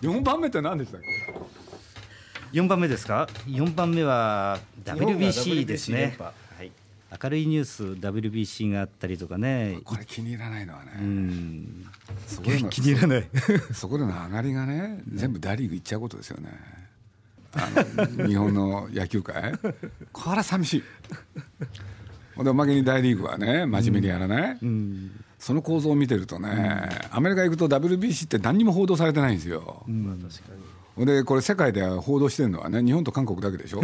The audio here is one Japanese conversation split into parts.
4番目って何でしたっけ？4番目ですか？4番目は WBC ですね、はい、明るいニュース WBC があったりとかね。これ気に入らないのはね。うん。そこでの。気に入らない。そこでの上がりがね全部大リーグ行っちゃうことですよね。あの日本の野球界。これは寂しい。ほんでおまけに大リーグはね真面目にやらない、うんその構造を見てるとね、アメリカ行くと WBC って何にも報道されてないんですよ、ほん。でこれ世界で報道してるのはね日本と韓国だけでしょ？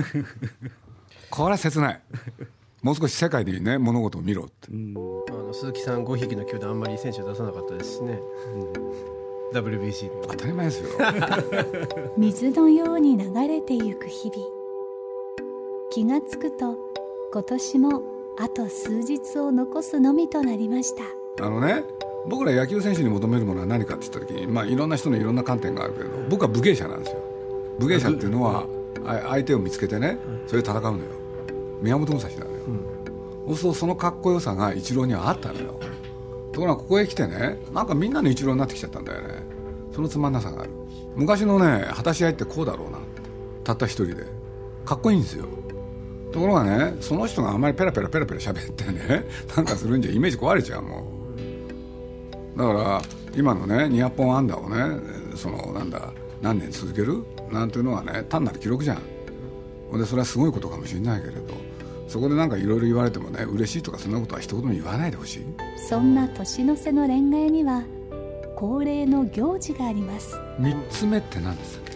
これは切ない。もう少し世界でね物事を見ろって、あの鈴木さん5匹の球団あんまり選手出さなかったですしね、WBC で当たり前ですよ。水のように流れてゆく日々。気がつくと今年もあと数日を残すのみとなりましたあのね僕ら野球選手に求めるものは何かって言った時に、まあ、いろんな人のいろんな観点があるけど僕は武芸者なんですよ。武芸者っていうのはあ相手を見つけてねそれで戦うのよ。宮本武蔵なのよ、そうするとそのかっこよさがイチローにはあったのよ。ところがここへ来てねなんかみんなのイチローになってきちゃったんだよね。そのつまんなさがある。昔のね果たし合いってこうだろうなたった一人で。かっこいいんですよ。ところがねその人があんまりペラペラペラペラ喋ってねなんかするんじゃイメージ壊れちゃうもんだから今のね200本アンダーをねそのなんだ何年続ける？なんていうのはね単なる記録じゃん。ほんでそれはすごいことかもしれないけれど。そこでなんかいろいろ言われてもね嬉しいとかそんなことは一言も言わないでほしい。そんな年の瀬の恋愛には恒例の行事があります。3つ目って何ですか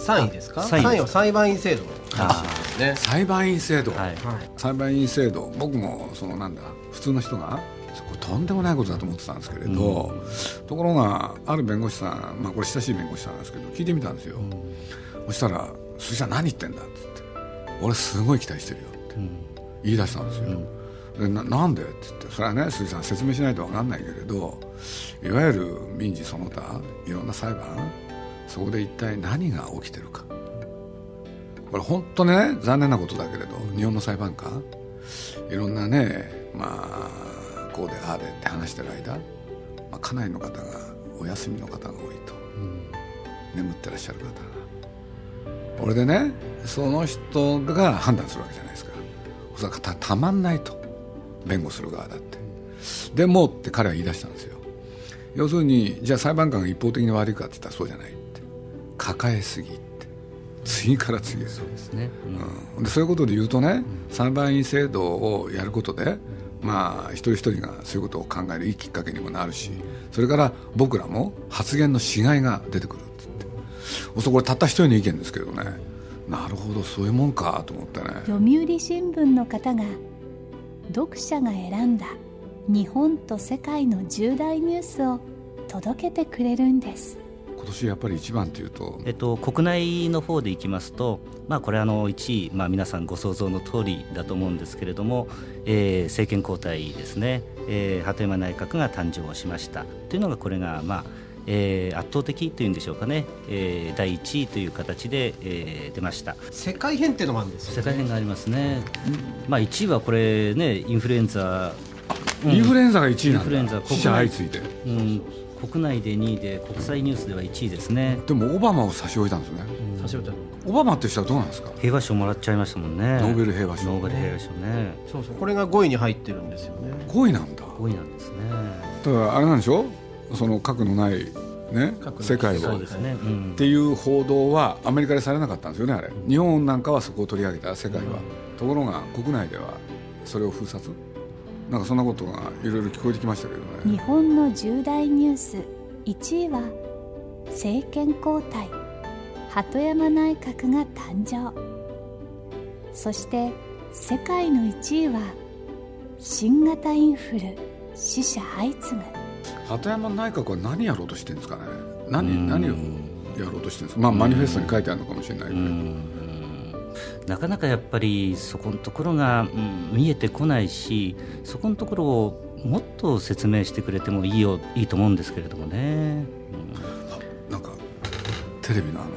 3位ですか？三位。3位は裁判員制度の。話ですね。裁判員制度、はい。裁判員制度。僕もそのなんだ普通の人がそことんでもないことだと思ってたんですけれど、ところがある弁護士さん、まあ、これ親しい弁護士さんなんですけど聞いてみたんですよ、そしたら「鈴木さん何言ってんだ」って言って「俺すごい期待してるよ」って言い出したんですよ、でななんで？って言って。それはね鈴木さん説明しないと分かんないけれどいわゆる民事その他いろんな裁判そこで一体何が起きてるかこれ本当ね残念なことだけれど日本の裁判官いろんなねまあこうでああでって話してる間、まあ、家内の方がお休みの方が多いと、眠ってらっしゃる方が。これでねその人が判断するわけじゃないですか。それたたまんないと。弁護する側だって。でもって彼は言い出したんですよ。要するにじゃあ裁判官が一方的に悪いかって言ったらそうじゃないって。抱えすぎって。次から次へそうですね、うん、でそういうことで言うとね、裁判員制度をやることで、まあ、一人一人がそういうことを考えるいいきっかけにもなるしそれから僕らも発言のしがいが出てくるって言って。そこれたった一人の意見ですけどね。なるほどそういうもんかと思ってね。読売新聞の方が読者が選んだ日本と世界の重大ニュースを届けてくれるんです。今年やっぱり一番っていうと。えっと、国内の方でいきますと、まあ、これあの1位、まあ、皆さんご想像の通りだと思うんですけれども、えー政権交代ですね、えー鳩山内閣が誕生しました。というのがこれが、まあえー圧倒的というんでしょうかね、えー第1位という形で、えー出ました。世界編っていうのもあるんですよ、ね、世界編がありますね、まあ、1位はこれねインフルエンザ、うん。インフルエンザが1位なんインフルエンザだ死者相次いで。うん、国内で2位で国際ニュースでは1位ですね。でもオバマを差し置いたんですね。差し置いたの。オバマって人はどうなんですか？平和賞もらっちゃいましたもんね。ノーベル平和賞ノーベル平和賞ね。そうそう。これが5位に入ってるんですよね。5位なんだ。5位なんですね。だからあれなんでしょ？その核のないね世界を。ね、うん。っていう報道はアメリカでされなかったんですよねあれ。日本なんかはそこを取り上げた世界は、ところが国内ではそれを封殺？なんかそんなことがいろいろ聞こえてきましたけどね。日本の重大ニュース1位は政権交代。鳩山内閣が誕生。そして世界の1位は新型インフル死者相次ぐ。鳩山内閣は何やろうとしてるんですかね。何何をやろうとしてるんですか。まあマニフェストに書いてあるのかもしれないけどなかなかやっぱりそこのところが、うん、見えてこないしそこのところをもっと説明してくれてもいいよいいと思うんですけれどもね、うん、なんかテレビのあの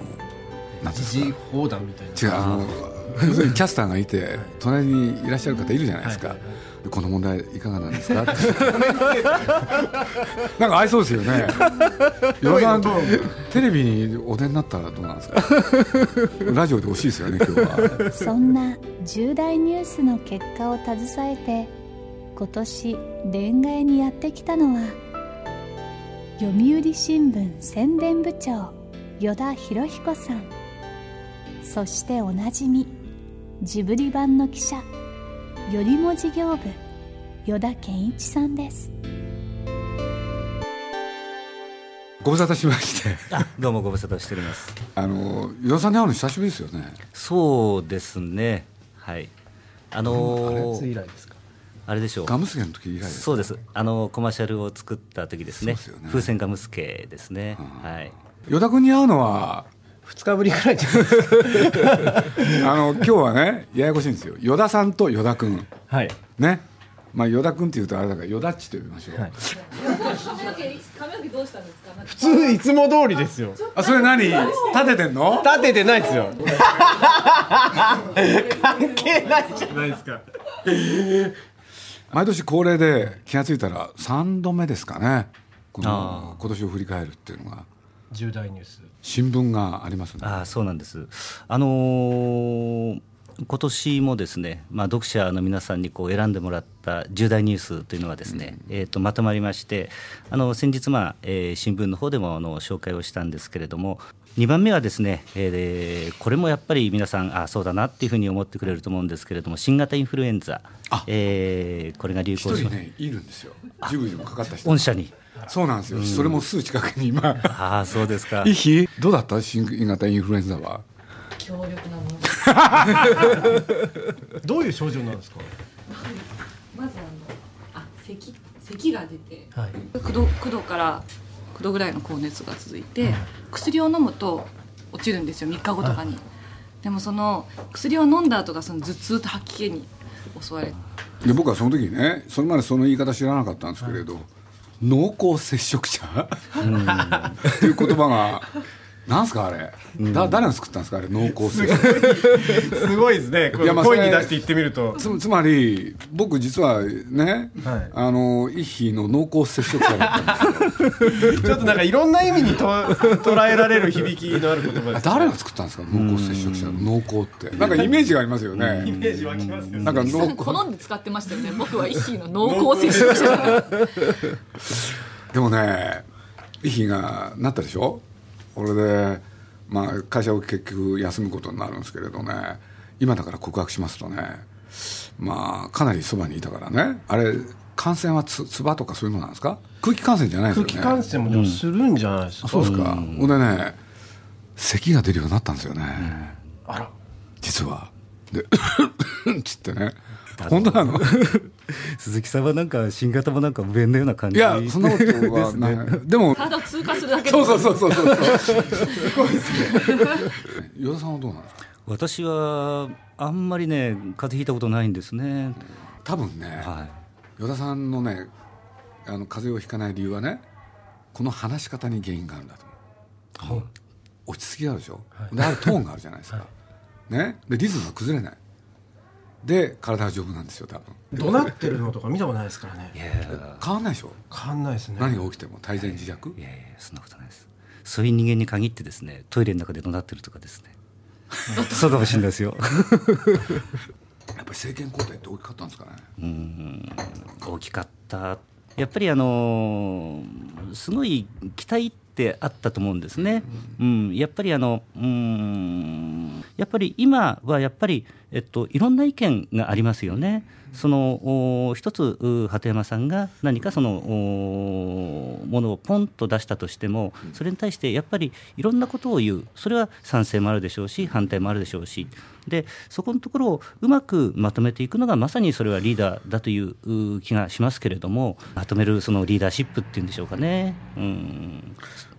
何ですか？砲弾みたいな。違うあの キャスターがいて隣にいらっしゃる方いるじゃないですか、この問題いかがなんですか？なんか合いそうですよね。岩さんテレビにお出になったらどうなんですか？ラジオで欲しいですよね今日は。そんな重大ニュースの結果を携えて今年恋愛にやってきたのは読売新聞宣伝部長依田博彦さんそしておなじみジブリ版の記者よりも事業部依田健一さんです。ご無沙汰しまして。どうもご無沙汰しております。あの依田さんに会うの久しぶりですよね。そうですね。はい。あのー、以来ですか？あれでしょう。ガムスケの時以来そうです。あのコマーシャルを作った時ですね、ね、風船ガムスケですね、はい。依田君に会うのは2日ぶりぐらいじゃないですか。あの今日はねややこしいんですよ。依田さんと依田君。はい。ね。まあ依田君っていうとあれだから依田っちと呼びましょう、はい、普通いつも通りですよ。あそれ何？立ててんの？立ててないですよ。関係ないじゃないですか毎年恒例で気が付いたら3度目ですかね。この今年を振り返るっていうのが。重大ニュース新聞がありますね。あそうなんです。あのー今年もですね、まあ、読者の皆さんにこう選んでもらった重大ニュースというのがですね、うん、えー、とまとまりましてあの先日、まあえー、新聞の方でもあの紹介をしたんですけれども2番目はですね、えー、これもやっぱり皆さんあそうだなっていうふうに思ってくれると思うんですけれども新型インフルエンザ、えー、これが流行しまねいるんですよ。ジブリもかかった人。御社にそうなんですよ、うん、それもすぐ近くに今。ああそうですか。いいどうだった？新型インフルエンザは。強力なもの。どういう症状なんですか？まずあのあ咳咳が出て、はい、9, 度9度から9度ぐらいの高熱が続いて、薬を飲むと落ちるんですよ。3日後とかに、はい、でもその薬を飲んだ後がその頭痛と吐き気に襲われで僕はその時ねそれまでその言い方知らなかったんですけれど、はい、濃厚接触者？っていう言葉がなんすかあれ、うん、だ誰が作ったんですかあれ？濃厚接触すごい。ですね。いや、まあ、声に出して言ってみると。つつまり僕実はね、はい、あの一匹の濃厚接触者だったんですよ。ちょっとなんかいろんな意味にと 捉えられる響きのある言葉です、ね、誰が作ったんですか？濃厚接触者の。濃厚って。なんかイメージがありますよね。イメージ湧きますよね。なんか濃厚。好んで使ってましたよね。僕は一匹の濃厚接触者 でもね一匹がなったでしょ？これで、まあ、会社を結局休むことになるんですけれどね。今だから告白しますとねまあかなりそばにいたからね。あれ感染はつ唾とかそういうのなんですか？空気感染じゃないですよね。空気感染もでもするんじゃないですか、うん、そうですか、ほ、んでね咳が出るようになったんですよね、うん、あら。実は。で つってね本当なの？鈴木さんはなんか新型もなんか無縁のような感じいやそんなことはない、でもただ通過するだけそうそうそうそうそう。すごいですね。与田さんはどうなんですか？私はあんまりね風邪ひいたことないんですね。多分ね、はい、与田さんのねあの風邪をひかない理由はねこの話し方に原因があるんだと思う、落ち着きがあるでしょ、はい、であるトーンがあるじゃないですか、はい、ね？でリズムが崩れないで体が丈夫なんですよ多分。怒鳴ってるのとか見たことないですからね。いや。変わんないでしょ？変わんないですね。何が起きても大前自弱？いやいやそんなことないです。そういう人間に限ってですねトイレの中で怒鳴ってるとかですね。そうかもしれないですよ。やっぱり政権交代って大きかったんですかね。うん大きかった。やっぱりあのすごい期待ってあったと思うんですね、うん、やっぱりあのうん。やっぱり今はやっぱり、えっと、いろんな意見がありますよね。その一つ鳩山さんが何かそのものをポンと出したとしてもそれに対してやっぱりいろんなことを言う。それは賛成もあるでしょうし反対もあるでしょうし。でそこのところをうまくまとめていくのがまさにそれはリーダーだという気がしますけれどもまとめるそのリーダーシップっていうんでしょうかね。うん。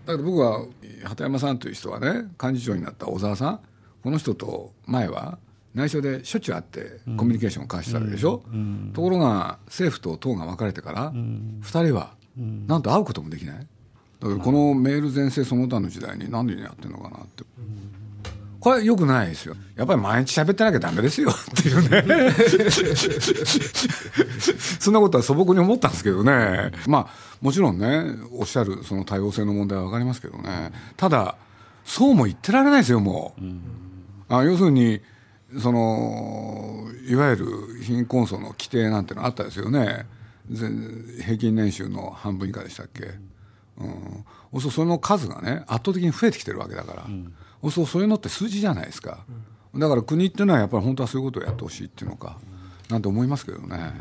だけど僕は鳩山さんという人はね幹事長になった小沢さんこの人と前は内緒でしょっちゅう会ってコミュニケーションを交わしてたわけでしょ、うん、ところが政府と党が分かれてから、2人はなんと会うこともできないだからこのメール全盛その他の時代に何でやってるのかなって。これよくないですよ。やっぱり毎日喋ってなきゃダメですよ っていうねそんなことは素朴に思ったんですけどね。まあ、もちろんね、おっしゃるその多様性の問題は分かりますけどね。ただ、そうも言ってられないですよ、もう。あ要するに、そのいわゆる貧困層の規定なんてのあったですよね。平均年収の半分以下でしたっけ、うん、そその数がね圧倒的に増えてきてるわけだから、うん、そうそういうのって数字じゃないですか、うん、だから国っていうのはやっぱり本当はそういうことをやってほしいっていうのかなんて思いますけどね。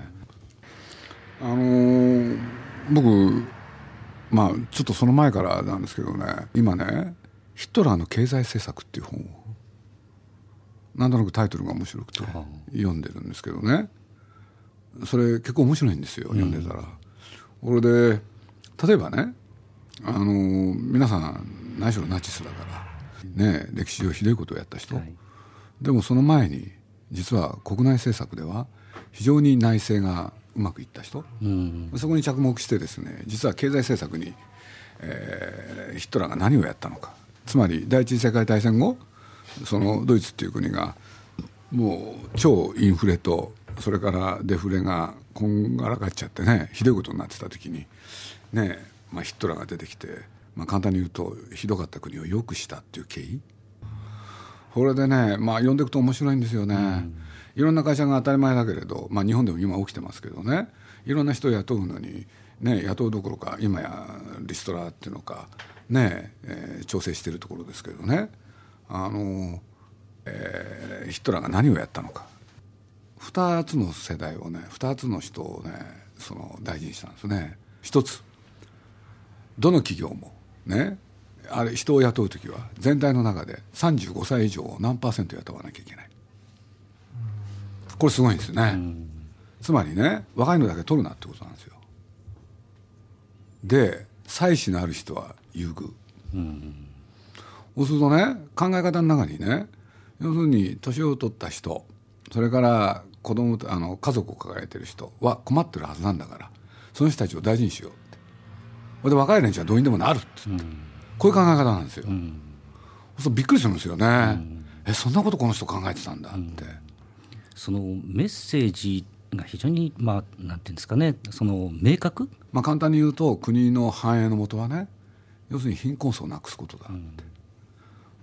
あのー、僕まあちょっとその前からなんですけどね。今ねヒトラーの経済政策っていう本をなんとなくタイトルが面白くて読んでるんですけどね。それ結構面白いんですよ読んでたら。これで例えばねあの皆さん何しろナチスだからね歴史上ひどいことをやった人、はい、でもその前に実は国内政策では非常に内政がうまくいった人、うん、そこに着目してですね実は経済政策に、えー、ヒトラーが何をやったのか。つまり第一次世界大戦後そのドイツっていう国がもう超インフレとそれからデフレがこんがらがっちゃってねひどいことになってた時にねまあ、ヒットラーが出てきて、まあ、簡単に言うとひどかった国を良くしたっていう経緯。これでねまあ読んでいくと面白いんですよね、うん、いろんな会社が当たり前だけれど、まあ、日本でも今起きてますけどね。いろんな人を雇うのに、ね、雇うどころか今やリストラっていうのかね、えー、調整してるところですけどねあの、えー、ヒトラーが何をやったのか。2つの世代をね2つの人をねその大事にしたんですね。一つどの企業もねあれ人を雇う時は全体の中で35歳以上を何パーセント雇わなきゃいけない。これすごいんですよね。つまりね若いのだけ取るなってことなんですよ。で妻子のある人は優遇そうするとね考え方の中にね要するに年を取った人それから子供あの家族を抱えてる人は困ってるはずなんだからその人たちを大事にしようって。で若い連中はどうにでもなるって。って、うん、こういう考え方なんですよ、うん、そうびっくりするんですよね、うん、えそんなことこの人考えてたんだって、そのメッセージが非常にまあなんていうんですかね。その明確？まあ簡単に言うと国の繁栄のもとはね要するに貧困層をなくすことだって、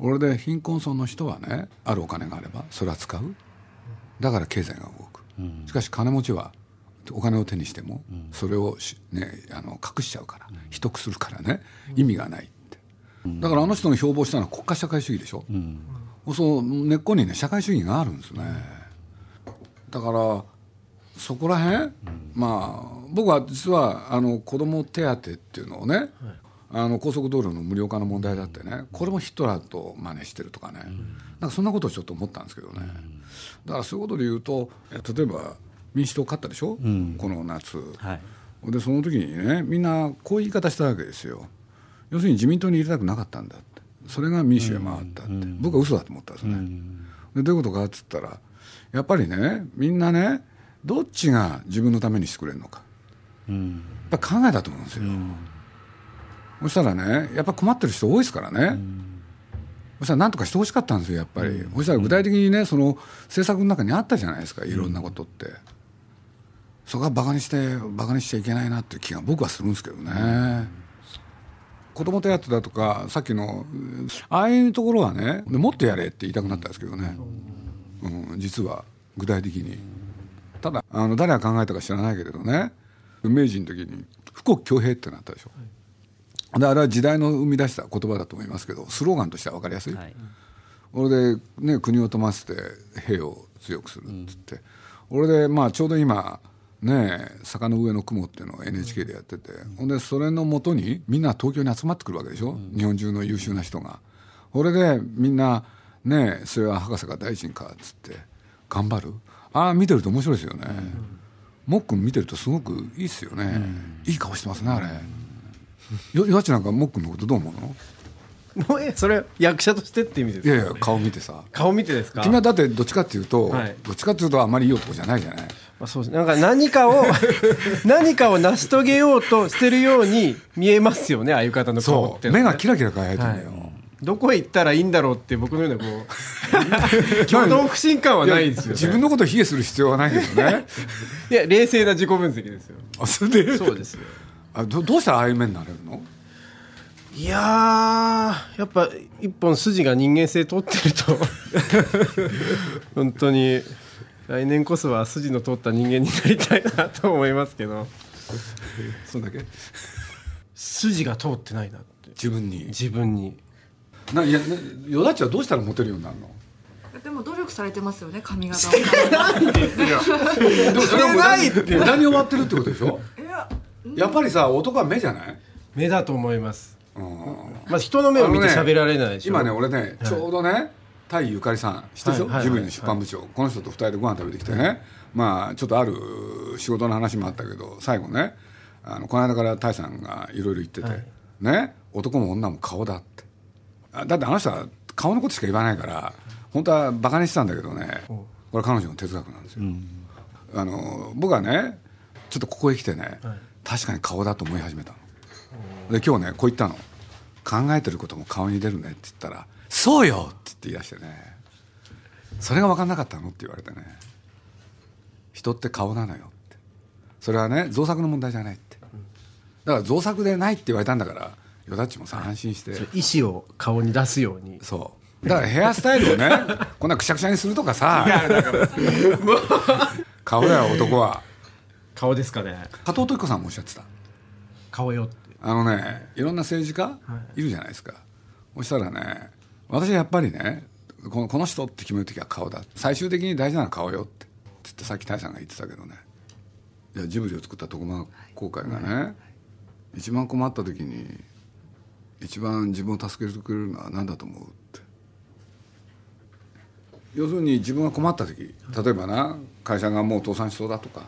これで貧困層の人はねあるお金があればそれは使う。だから経済が動く、しかし金持ちはお金を手にしてもそれをね、あの隠しちゃうから秘匿するからね。意味がないって。だからあの人の標榜したのは国家社会主義でしょ、うん、そう根っこにね社会主義があるんですね。だからそこら辺、まあ僕は実はあの子ども手当っていうのをね、あの高速道路の無料化の問題だってねこれもヒトラーと真似してるとかね、なんかそんなことをちょっと思ったんですけどね、だからそういうことで言うと例えば民主党勝ったでしょ、うん、この夏、はい、でその時にねみんなこういう言い方したわけですよ。要するに自民党に入れたくなかったんだって。それが民主へ回ったって、うん、僕は嘘だと思ったんですね、うん、でどういうことかっつったらやっぱりねみんなねどっちが自分のためにしてくれるのか、やっぱ考えたと思うんですよ、そしたらねやっぱ困ってる人多いですからね、うん、そしたら何とかしてほしかったんですよやっぱり、うん、そしたら具体的にねその政策の中にあったじゃないですかいろんなことって、うん、そこはバカにしてバカにしちゃいけないなっていう気が僕はするんですけどね、子供手当だとかさっきのああいうところはねもっとやれって言いたくなったんですけどね、うん、実は具体的に。ただあの誰が考えたか知らないけれどね明治の時に富国強兵ってなったでしょ、であれは時代の生み出した言葉だと思いますけどスローガンとしては分かりやすい、はい、俺で、ね、国を富ませて兵を強くするっつって、うん、俺で、まあ、ちょうど今ね坂の上の雲っていうのを NHK でやってて、ほ、うんでそれのもとにみんな東京に集まってくるわけでしょ、うん、日本中の優秀な人が。これでみんなねそれは博士が大臣かっつって頑張る？ああ見てると面白いですよね、もっくん見てるとすごくいいっすよね、いい顔してますねあれ、よよちなんかもっくんのことどう思うの？もうえそれ役者としてって意味ですかいやいや顔見てさ。顔見てですか？君はだってどっちかっていうと、はい、どっちかっていうとあんまりいい男じゃないじゃない、まあ、そうですなんか何かを 何かを成し遂げようとしてるように見えますよねああいう方の顔って、ね、目がキラキラ輝いてるんだよ、はい、どこへ行ったらいいんだろうって僕のようなこう 共同不信感はないですよ、ね、自分のことを卑下する必要はないけどね。いや冷静な自己分析ですよ。あそれで？そうですよあどどうしたらああいう目になれるの？いややっぱ一本筋が人間性通ってると。本当に来年こそは筋の通った人間になりたいなと思いますけど。そんだけ？筋が通ってないなって。自分に？自分に。ないやよだちはどうしたらモテるようになるの？でも努力されてますよね髪型を。してないですよ。してないって。無駄に終わってるってことでしょ？いややっぱりさ男は目じゃない？目だと思います。まあ人の目を見て喋られないでしょ、ね、今ね俺ねちょうどねタイゆかりさん知ってるでしょ、はいはい、ジブリの出版部長、この人と二人でご飯食べてきてね、はい、まあちょっとある仕事の話もあったけど最後ねあのこの間からタイさんがいろいろ言ってて、はい、ね男も女も顔だって。だってあの人は顔のことしか言わないから本当はバカにしてたんだけどねこれ彼女の哲学なんですよ、うん、あの僕はねちょっとここへ来てね、はい、確かに顔だと思い始めたの。で今日ねこう言ったの。考えてることも顔に出るねって言ったら「そうよ!」って言って言い出してね。それが分かんなかったのって言われてね。人って顔なのよって。それはね造作の問題じゃないって。だから造作でないって言われたんだからよだっちもさ安心して。意思を顔に出すように。そう。だからヘアスタイルをねこんなくしゃくしゃにするとかさ。顔だよ男は顔ですかね。加藤時子さんもおっしゃってた。顔よって。あのねいろんな政治家い。るじゃないですか、はい、そしたらね私はやっぱりねこのこの人って決める時は顔だ。最終的に大事なのは顔よって。つってさっき大さんが言ってたけどね。いやジブリを作った徳間公開がね、はい、一番困った時に一番自分を助けてくれるのは何だと思うって。要するに自分が困った時例えばな会社がもう倒産しそうだとか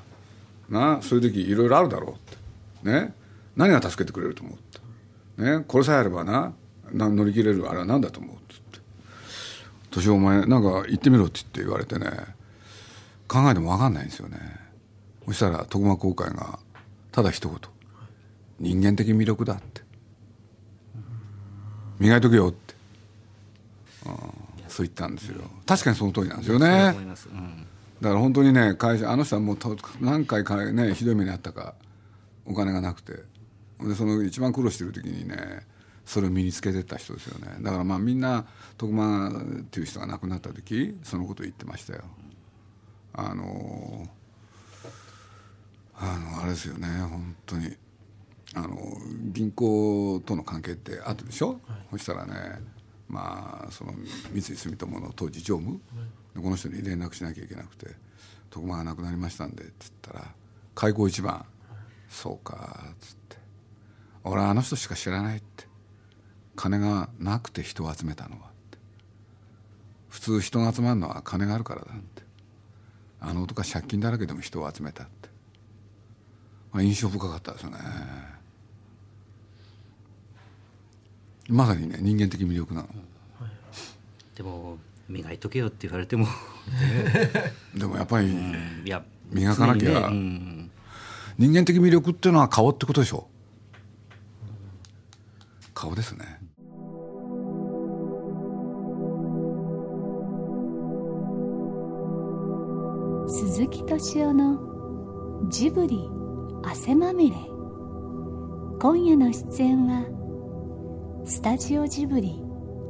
なそういう時いろいろあるだろうって。ね。何が助けてくれると思うね。これさえあればな乗り切れるあれは何だと思うっつって「年お前なんか言ってみろ」って言って言われてね考えても分かんないんですよね。そしたら徳間公会がただ一言「人間的魅力だ」って「磨いとけよ」って、うん、そう言ったんですよ。確かにその通りなんですよね、うん、だから本当にね会社あの人はもう何回かねひどい目にあったかお金がなくて。でその一番苦労してる時にねそれを身につけてった人ですよね。だからまあみんな徳間っていう人が亡くなった時そのことを言ってましたよ。あのあのあれですよね本当に。あの銀行との関係ってあったでしょ、はい、そしたらねまあその三井住友の当時常務、この人に連絡しなきゃいけなくて「徳間が亡くなりましたんで」って言ったら「開口一番、そうか」っつって。俺はあの人しか知らないって。金がなくて人を集めたのはって。普通人が集まるのは金があるからだって。あの男は借金だらけでも人を集めたって、まあ、印象深かったですよね。まさにね人間的魅力なの、でも磨いとけよって言われても。でもやっぱり、うん、いや磨かなきゃ、ねうん、人間的魅力っていうのは顔ってことでしょ？顔ですね。鈴木敏夫のジブリ汗まみれ。今夜の出演はスタジオジブリ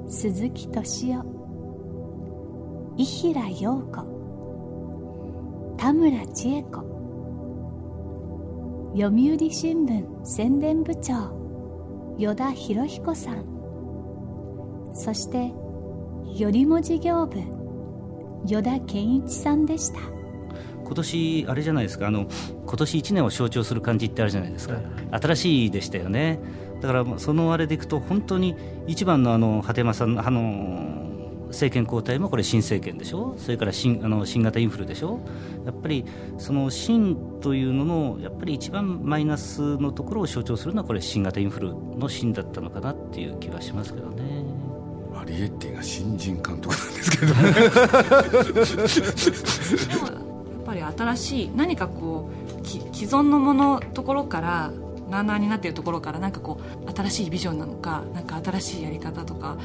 鈴木敏夫。伊平陽子。田村千恵子。読売新聞宣伝部長。依田博彦さん。そしてよりも事業部。依田健一さんでした。今年あれじゃないですか。あの今年1年を象徴する感じってあるじゃないですか、新しいでしたよねだからそのあれでいくと本当に一番のあの波山さんあの政権交代もこれ新政権でしょ？それから新あの新型インフルでしょ？やっぱりその新というののやっぱり一番マイナスのところを象徴するのはこれ新型インフルの新だったのかなっていう気はしますけどね。マリエッティが新人監督なんですけど。ねやっぱり新しい何かこう既存のものところからなあなあになっているところからなんかこう新しいビジョンなのかなんか新しいやり方とか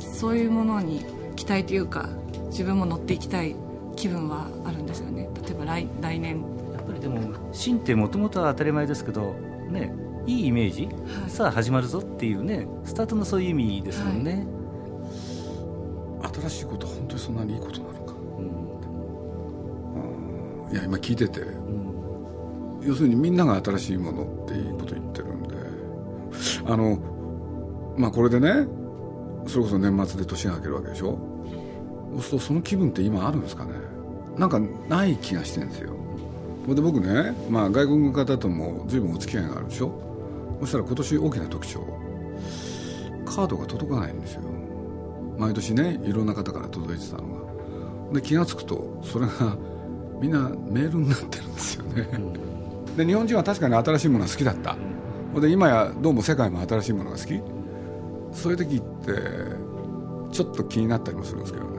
そういうものに期待というか自分も乗っていきたい気分はあるんですよね。例えば来来年。やっぱりでも芯ってもともとは当たり前ですけどねいいイメージ、はい、さあ始まるぞっていうねスタートのそういう意味ですもんね、はい、新しいことは本当にそんなにいいことなのか、うん、いや今聞いてて、うん、要するにみんなが新しいものっていいこと言ってるんであのまあこれでねそれこそ年末で年が明けるわけでしょ？そうするとその気分って今あるんですかね？なんかない気がしてるんですよ。ほんで僕ね、まあ、外国の方とも随分お付き合いがあるでしょ？そしたら今年大きな特徴。カードが届かないんですよ。毎年ねいろんな方から届いてたのが。で気が付くとそれがみんなメールになってるんですよね、で日本人は確かに新しいものが好きだった。で今やどうも世界も新しいものが好き。そういう時ってちょっと気になったりもするんですけどね。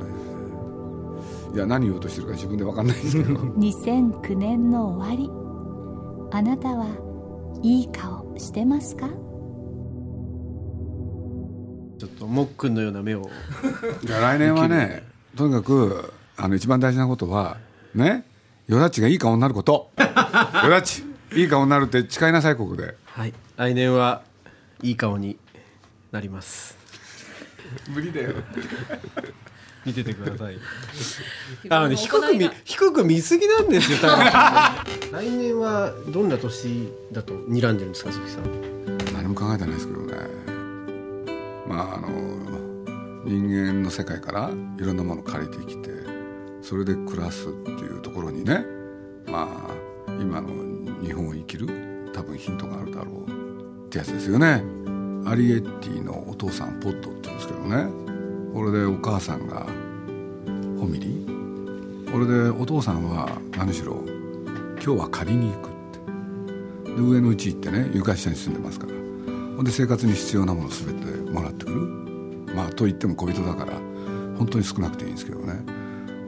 いや何言おうとしてるか自分で分かんないんですけど。2009年の終わり。あなたはいい顔してますか？ちょっともっくんのような目を。じゃ来年はねとにかくあの一番大事なことはねよだっちがいい顔になること。よだっちいい顔になるって誓いなさいここで。はい。来年はいい顔になります。無理だよ。見ててください。あの、ね、低く見低く見すぎなんですよ多分。来年はどんな年だと睨んでるんですか鈴木さん？何も考えてないですけどね。まああの人間の世界からいろんなものを借りてきてそれで暮らすっていうところにねまあ今の日本を生きる多分ヒントがあるだろうってやつですよね。アリエッティのお父さんポットって言うんですけどね。これでお母さんがホミリこれでお父さんは何しろ今日は借りに行くって。で上のうち行ってね床下に住んでますから。ほんで生活に必要なもの全てもらってくる。まあと言っても小人だから本当に少なくていいんですけどね。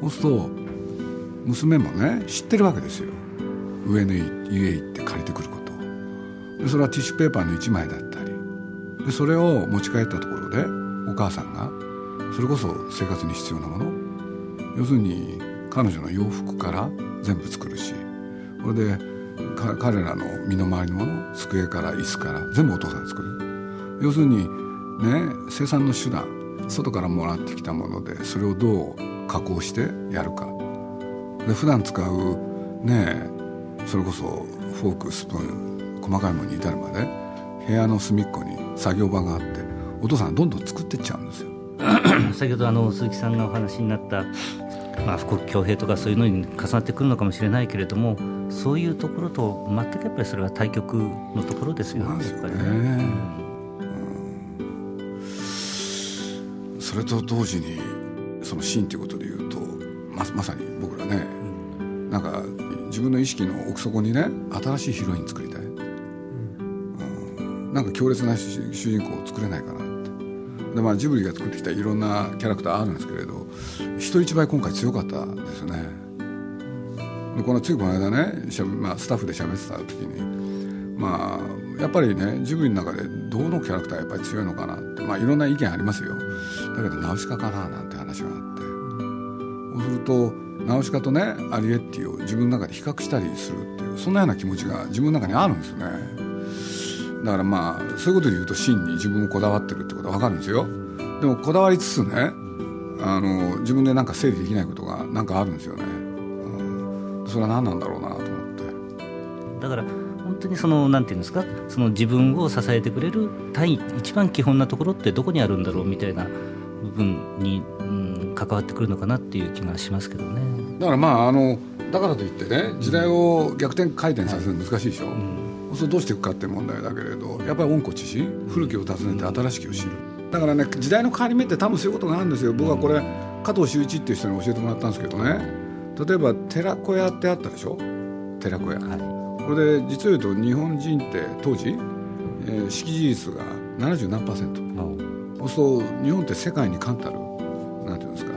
そうすると娘もね知ってるわけですよ。上の家行って借りてくること。それはティッシュペーパーの1枚だったり。でそれを持ち帰ったところでお母さんがそれこそ生活に必要なもの。要するに彼女の洋服から全部作るし。これで彼らの身の回りのもの机から椅子から全部お父さん作る。要するにね生産の手段。外からもらってきたものでそれをどう加工してやるか。で普段使うねそれこそフォークスプーン細かいものに至るまで部屋の隅っこに作業場があってお父さんどんどん作っていっちゃうんですよ。先ほどあの鈴木さんがお話になった、まあ、富国強兵とかそういうのに重なってくるのかもしれないけれどもそういうところと全くやっぱりそれは対極のところですよね。やっぱりね、うん、それと同時にそのシーンということでいうとままさに僕らね、うん、なんか自分の意識の奥底にね新しいヒロイン作りたい。うん。なんか強烈な主人公を作れないかなって。で、まあ、ジブリが作ってきたいろんなキャラクターあるんですけれど人一倍今回強かったですね。でこのついこの間ねしゃ、まあ、スタッフで喋ってた時にまあやっぱりねジブリの中でどのキャラクターやっぱり強いのかなって、まあ、いろんな意見ありますよ。だけどナウシカかななんて話があって。そうするとナウシカとねアリエッティを自分の中で比較したりするっていうそんなような気持ちが自分の中にあるんですよね。だからまあそういうことで言うと真に自分をこだわってるってことは分かるんですよ。でもこだわりつつねあの自分でなんか整理できないことがなんかあるんですよね、うん、それは何なんだろうなと思って。だから本当にそのなんていうんですか？その自分を支えてくれる対一番基本なところってどこにあるんだろうみたいな部分に、うん、関わってくるのかなっていう気がしますけどね。だからまああのだからといってね時代を逆転回転させるの難しいでしょ、うん、それどうしていくかっていう問題だけれどやっぱり温故知新古きを訪ねて新しきを知る。だからね時代の変わり目って多分そういうことがあるんですよ。僕はこれ加藤修一っていう人に教えてもらったんですけどね。例えば寺子屋ってあったでしょ？寺子屋、はい、これで実を言うと日本人って当時、えー、識字率が70何パーセント。そう。すると日本って世界に冠たるなんていうんですか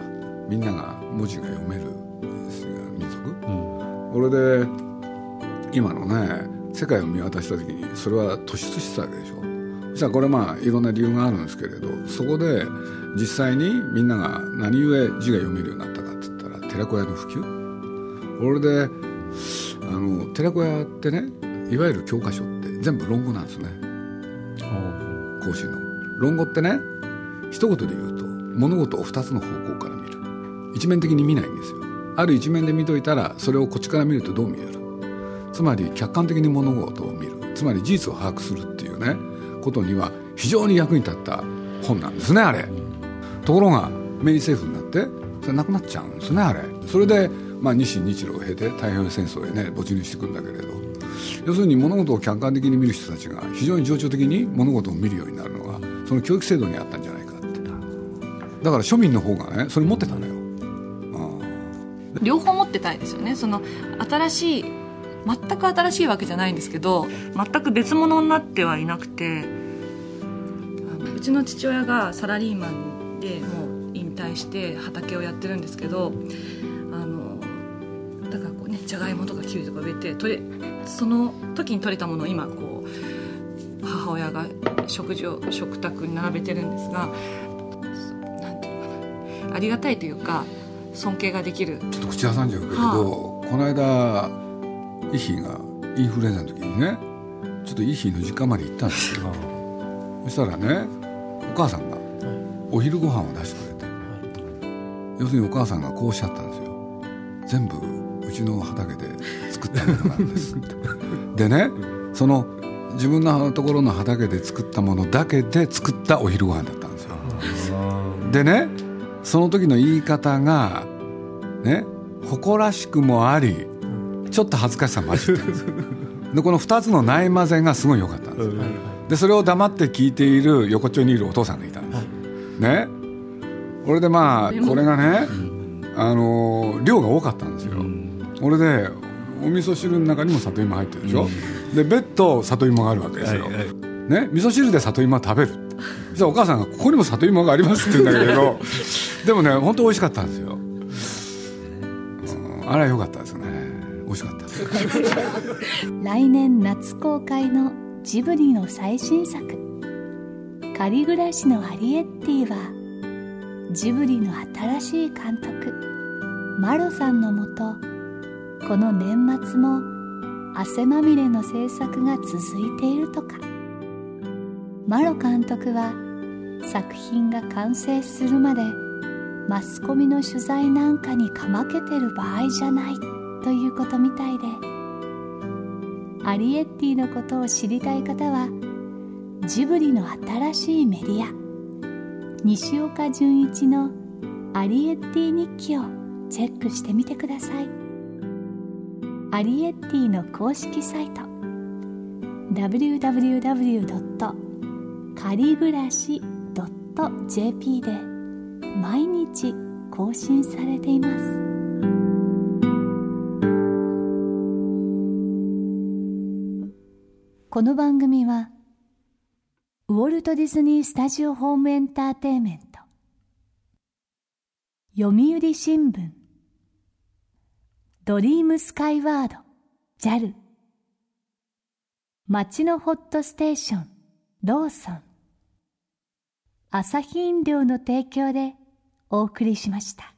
みんなが文字が読める民族、うん、これで今のね世界を見渡した時にそれは突出してたわけでしょ。そしたらこれまあいろんな理由があるんですけれどそこで実際にみんなが何故字が読めるようになったかって言ったら寺子屋の普及。これであの寺子屋ってねいわゆる教科書って全部論語なんですね。講師の。論語ってね一言で言うと物事を2つの方向から見る。一面的に見ないんですよ。ある一面で見といたらそれをこっちから見るとどう見える。つまり客観的に物事を見る。つまり事実を把握するっていうねことには非常に役に立った本なんですねあれ。ところが明治政府になってそれなくなっちゃうんですねあれ。それで、まあ、日清日露を経て太平洋戦争へね没入していくんだけれど。要するに物事を客観的に見る人たちが非常に情緒的に物事を見るようになるのがその教育制度にあったんじゃないかだから庶民の方がねそれ持ってたのよ。両方持ってたいですよね。その新しい全く新しいわけじゃないんですけど全く別物になってはいなくてうちの父親がサラリーマンでもう引退して畑をやってるんですけどあのだからこうねじゃがいもとかきゅうりとか植えてとれその時に取れたものを今こう母親が食事を食卓に並べてるんですがありがたいというか尊敬ができる。ちょっと口挟んじゃうけれど、はあ、この間イヒがインフルエンザの時にねちょっとイヒの実家まで行ったんですよ。そしたらねお母さんがお昼ご飯を出してくれて、要するにお母さんがこうおっしゃったんですよ。全部うちの畑で作ったものなんです。っ てでねその自分のところの畑で作ったものだけで作ったお昼ご飯だったんですよ。でねその時の言い方がね誇らしくもありちょっと恥ずかしさも混じって でこの2つのないまぜがすごい良かったんですよ、でそれを黙って聞いている横丁にいるお父さんがいたんです、ね。これでまあこれがね、あの量が多かったんですよ、これでお味噌汁の中にも里芋入ってるでしょ、で別途里芋があるわけですよ、ね。味噌汁で里芋は食べるじゃあお母さんが「ここにも里芋があります」って言うんだけど でもね本当美味しかったんですよ、うん、あれは良かったですね。美味しかった 来年夏公開のジブリの最新作「仮暮らしのアリエッティ」はジブリの新しい監督。マロさんのもとこの年末も汗まみれの制作が続いているとか。マロ監督は作品が完成するまでマスコミの取材なんかにかまけてる場合じゃないということみたいでアリエッティのことを知りたい方はジブリの新しいメディア西岡純一の「アリエッティ日記」をチェックしてみてくださいアリエッティの公式サイト www. かりぐらし .jp で毎日更新されています。この番組はウォルト・ディズニー・スタジオ・ホーム・エンターテイメント読売新聞ドリームスカイワード JAL 街のホットステーションローソン朝日飲料の提供でお送りしました。